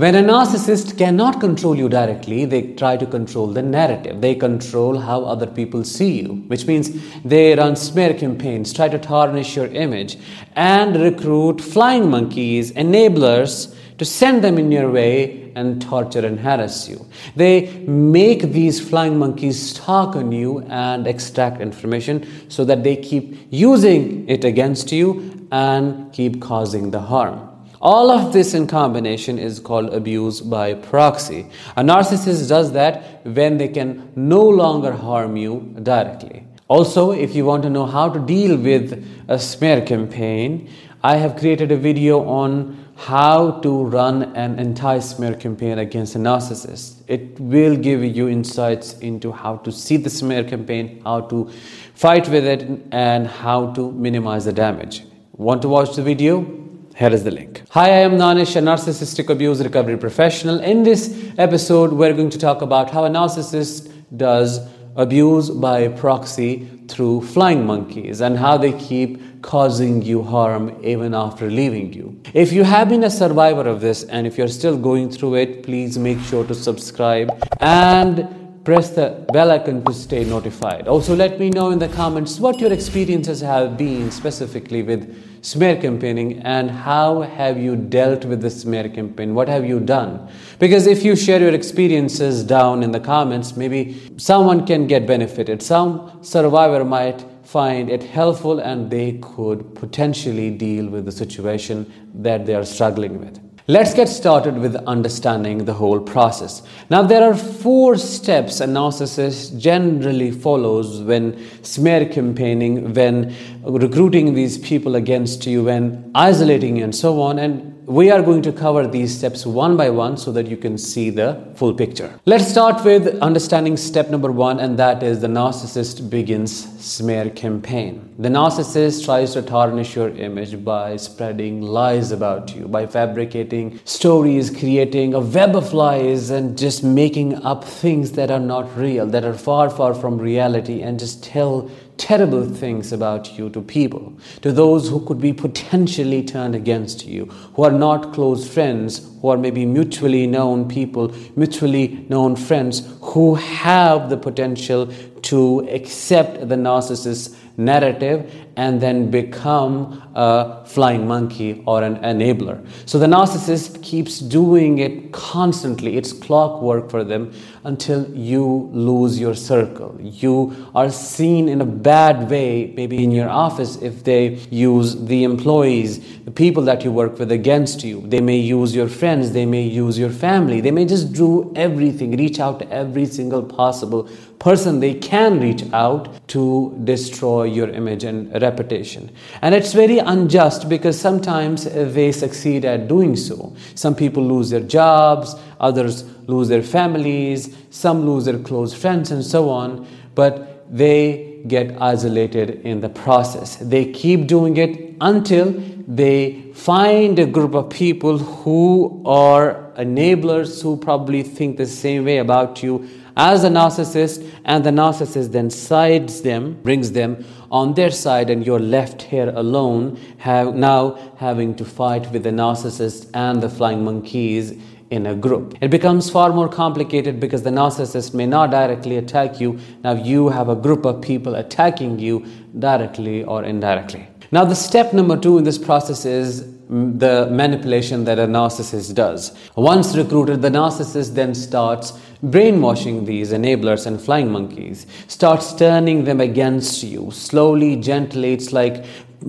When a narcissist cannot control you directly, they try to control the narrative. They control how other people see you, which means they run smear campaigns, try to tarnish your image, and recruit flying monkeys, enablers to send them in your way and torture and harass you. They make these flying monkeys talk on you and extract information so that they keep using it against you and keep causing the harm. All of this in combination is called abuse by proxy. A narcissist does that when they can no longer harm you directly. Also, if you want to know how to deal with a smear campaign, I have created a video on how to run an anti-smear campaign against a narcissist. It will give you insights into how to see the smear campaign, how to fight with it, and how to minimize the damage. Want to watch the video? Here is the link. Hi, I am Danish, a narcissistic abuse recovery professional. In this episode, we're going to talk about how a narcissist does abuse by proxy through flying monkeys and how they keep causing you harm even after leaving you. If you have been a survivor of this and if you're still going through it, please make sure to subscribe and press the bell icon to stay notified. Also, let me know in the comments what your experiences have been specifically with smear campaigning and how have you dealt with the smear campaign? What have you done? Because if you share your experiences down in the comments, maybe someone can get benefited. Some survivor might find it helpful and they could potentially deal with the situation that they are struggling with. Let's get started with understanding the whole process. Now, there are four steps a narcissist generally follows when smear campaigning, when recruiting these people against you, when isolating you, and so on. And we are going to cover these steps one by one so that you can see the full picture. Let's start with understanding step number one, and that is the narcissist begins smear campaign. The narcissist tries to tarnish your image by spreading lies about you, by fabricating stories, creating a web of lies, and just making up things that are not real, that are far, far from reality, and just tell terrible things about you to people, to those who could be potentially turned against you, who are not close friends, who are maybe mutually known people, mutually known friends, who have the potential to accept the narcissist's narrative and then become a flying monkey or an enabler. So the narcissist keeps doing it constantly. It's clockwork for them until you lose your circle. You are seen in a bad way, maybe in your office, if they use the employees, the people that you work with against you. They may use your friends, they may use your family, they may just do everything, reach out to every single possible person they can reach out to destroy your image and reputation. And it's very unjust because sometimes uh, they succeed at doing so. Some people lose their jobs, others lose their families, some lose their close friends, and so on. But they get isolated in the process. They keep doing it until they find a group of people who are enablers who probably think the same way about you as a narcissist, and the narcissist then sides them, brings them on their side, and you're left here alone, have now having to fight with the narcissist and the flying monkeys in a group. It becomes far more complicated because the narcissist may not directly attack you. Now you have a group of people attacking you directly or indirectly. Now, the step number two in this process is the manipulation that a narcissist does. Once recruited, the narcissist then starts brainwashing these enablers and flying monkeys, starts turning them against you. Slowly, gently, it's like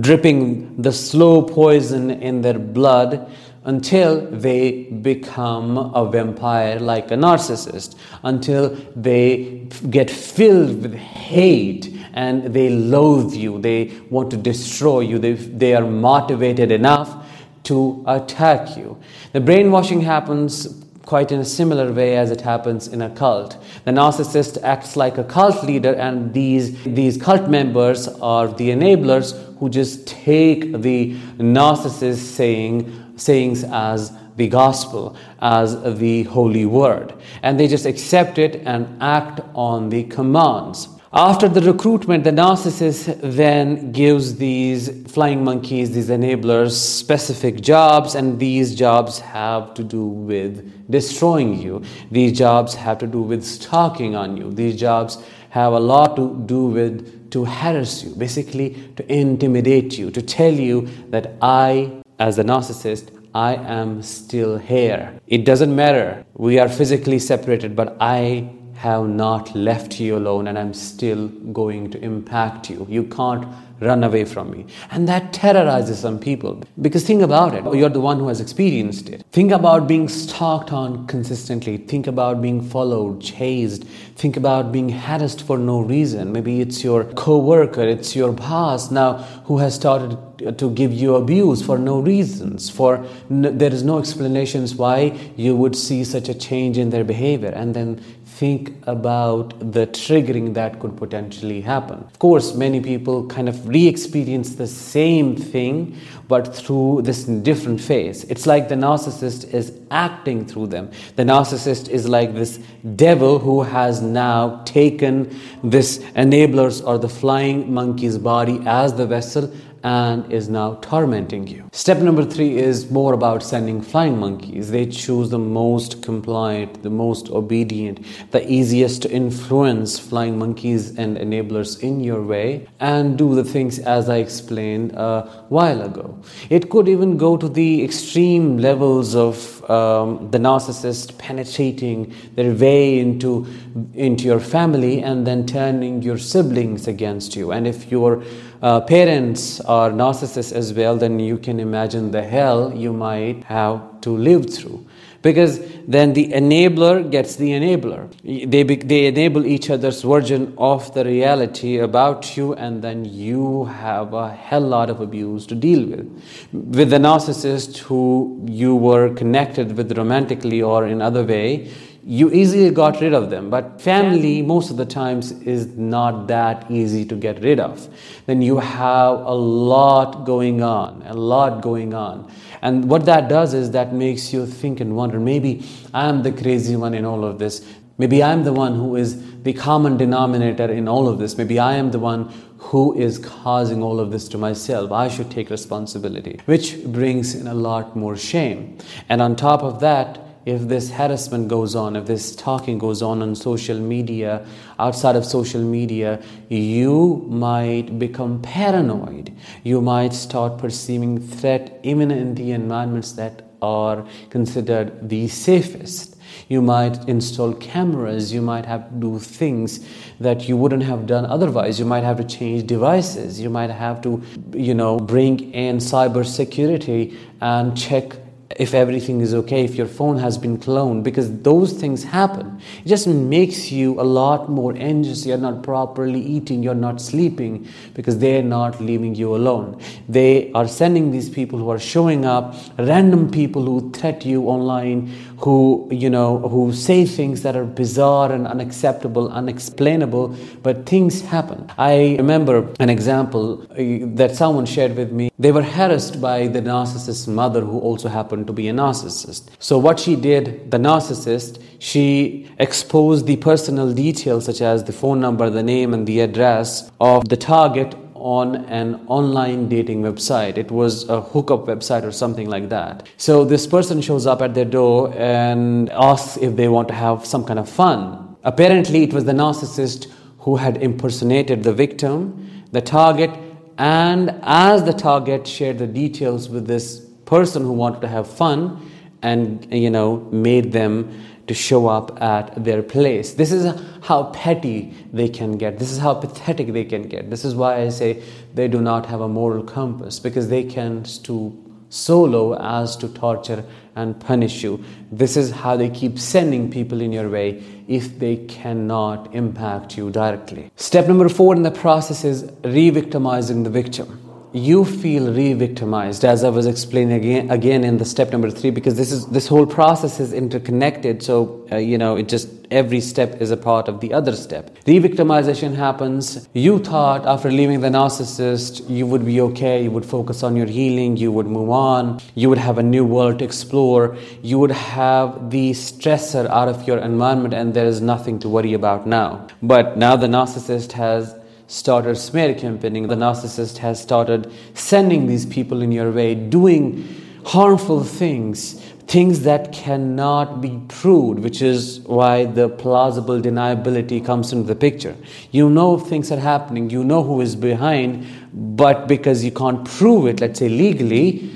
dripping the slow poison in their blood until they become a vampire like a narcissist, until they get filled with hate and they loathe you, they want to destroy you, they, they are motivated enough to attack you. The brainwashing happens quite in a similar way as it happens in a cult. The narcissist acts like a cult leader, and these, these cult members are the enablers who just take the narcissist saying sayings as the gospel, as the holy word. And they just accept it and act on the commands. After the recruitment, the narcissist then gives these flying monkeys, these enablers, specific jobs, and these jobs have to do with destroying you. These jobs have to do with stalking on you. These jobs have a lot to do with to harass you, basically to intimidate you, to tell you that I, as a narcissist, I am still here. It doesn't matter. We are physically separated, but I have not left you alone and I'm still going to impact you. You can't run away from me. And that terrorizes some people. Because think about it, you're the one who has experienced it. Think about being stalked on consistently. Think about being followed, chased. Think about being harassed for no reason. Maybe it's your co-worker, it's your boss now who has started to give you abuse for no reasons for there is no explanations why you would see such a change in their behavior and then think about the triggering that could potentially happen. Of course, many people kind of re experience the same thing, but through this different phase. It's like the narcissist is acting through them. The narcissist is like this devil who has now taken this enablers or the flying monkey's body as the vessel and is now tormenting you. Step number three is more about sending flying monkeys. They choose the most compliant, the most obedient, the easiest to influence flying monkeys and enablers in your way and do the things as I explained a while ago. It could even go to the extreme levels of um, the narcissist penetrating their way into, into your family and then turning your siblings against you. And if you're uh, parents are narcissists as well, then you can imagine the hell you might have to live through. Because then the enabler gets the enabler. They, they enable each other's version of the reality about you, and then you have a hell lot of abuse to deal with. With the narcissist who you were connected with romantically or in other way, you easily got rid of them but family most of the times is not that easy to get rid of. Then you have a lot going on a lot going on. And what that does is that makes you think and wonder maybe i'm the crazy one in all of this. Maybe i'm the one who is the common denominator in all of this. Maybe i am the one who is causing all of this to myself. I should take responsibility which brings in a lot more shame. And on top of that if this harassment goes on, if this talking goes on on social media, outside of social media, you might become paranoid. You might start perceiving threat even in the environments that are considered the safest. You might install cameras, you might have to do things that you wouldn't have done otherwise. You might have to change devices, you might have to, you know, bring in cyber security and check if everything is okay, if your phone has been cloned, because those things happen. It just makes you a lot more anxious. You're not properly eating, you're not sleeping, because they're not leaving you alone. They are sending these people who are showing up, random people who threat you online, who, you know, who say things that are bizarre and unacceptable, unexplainable, but things happen. I remember an example uh, that someone shared with me. They were harassed by the narcissist's mother, who also happened to be a narcissist. So, what she did, the narcissist, she exposed the personal details, such as the phone number, the name, and the address of the target on an online dating website. It was a hookup website or something like that. So this person shows up at their door and asks if they want to have some kind of fun. Apparently, it was the narcissist who had impersonated the victim, the target, and as the target shared the details with this person who wanted to have fun and you know made them to show up at their place. This is how petty they can get. This is how pathetic they can get. This is why I say they do not have a moral compass because they can stoop so low as to torture and punish you. This is how they keep sending people in your way if they cannot impact you directly. Step number four in the process is re victimizing the victim. You feel re-victimized as i was explaining again, again in the step number three because this is this whole process is interconnected. So uh, you know it just every step is a part of the other step. Re-victimization happens. You thought after leaving the narcissist you would be okay. You would focus on your healing. You would move on. You would have a new world to explore. You would have the stressor out of your environment and there is nothing to worry about now. But now the narcissist has started smear campaigning. The narcissist has started sending these people in your way, doing harmful things, things that cannot be proved, which is why the plausible deniability comes into the picture. You know things are happening, you know who is behind, but because you can't prove it, let's say legally,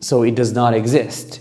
so it does not exist.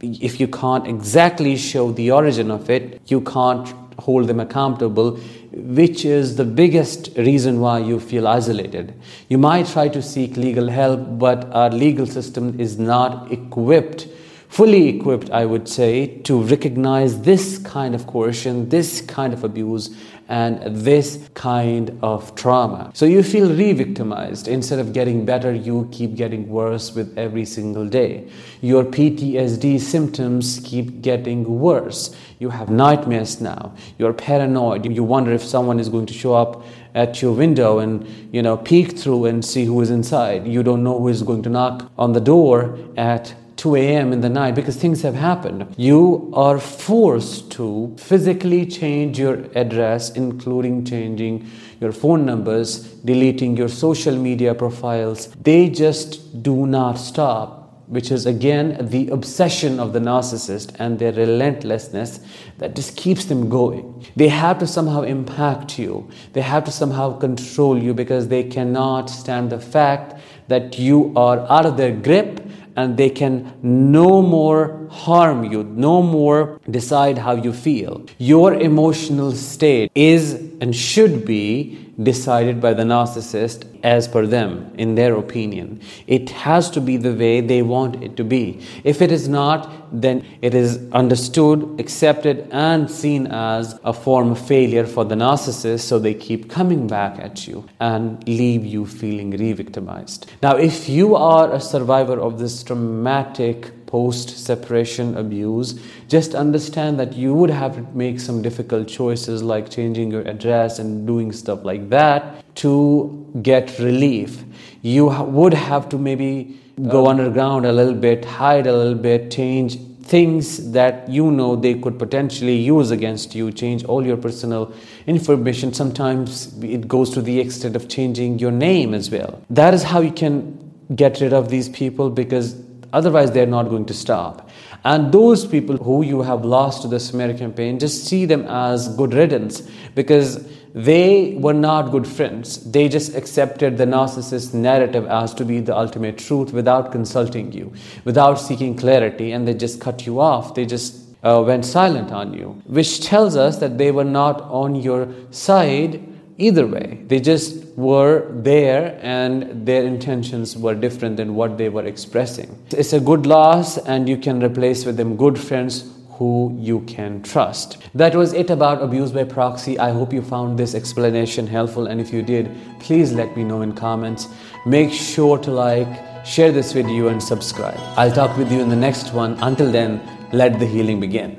If you can't exactly show the origin of it, you can't hold them accountable, which is the biggest reason why you feel isolated. You might try to seek legal help, but our legal system is not equipped, fully equipped, I would say, to recognize this kind of coercion, this kind of abuse, and this kind of trauma. So you feel re victimized. Instead of getting better, you keep getting worse with every single day. Your PTSD symptoms keep getting worse. You have nightmares now. You're paranoid. You wonder if someone is going to show up at your window and you know peek through and see who is inside. You don't know who is going to knock on the door at 2 a.m. in the night because things have happened. You are forced to physically change your address, including changing your phone numbers, deleting your social media profiles. They just do not stop which is again the obsession of the narcissist and their relentlessness that just keeps them going. They have to somehow impact you, they have to somehow control you because they cannot stand the fact that you are out of their grip and they can no more harm you, no more decide how you feel. Your emotional state is and should be decided by the narcissist as per them, in their opinion. It has to be the way they want it to be. If it is not, then it is understood, accepted, and seen as a form of failure for the narcissist, so they keep coming back at you and leave you feeling re victimized. Now, if you are a survivor of this traumatic post separation abuse, just understand that you would have to make some difficult choices like changing your address and doing stuff like that to get relief. You would have to maybe go um, underground a little bit, hide a little bit, change things that you know they could potentially use against you, change all your personal information. Sometimes it goes to the extent of changing your name as well. That is how you can get rid of these people because Otherwise, they're not going to stop. And those people who you have lost to the smear campaign, just see them as good riddance because they were not good friends. They just accepted the narcissist narrative as to be the ultimate truth without consulting you, without seeking clarity, and they just cut you off. They just uh, went silent on you, which tells us that they were not on your side either way. They just were there and their intentions were different than what they were expressing. It's a good loss, and you can replace with them good friends who you can trust. That was it about abuse by proxy. I hope you found this explanation helpful, and if you did, please let me know in comments. Make sure to like, share this video, and subscribe. I'll talk with you in the next one. Until then, let the healing begin.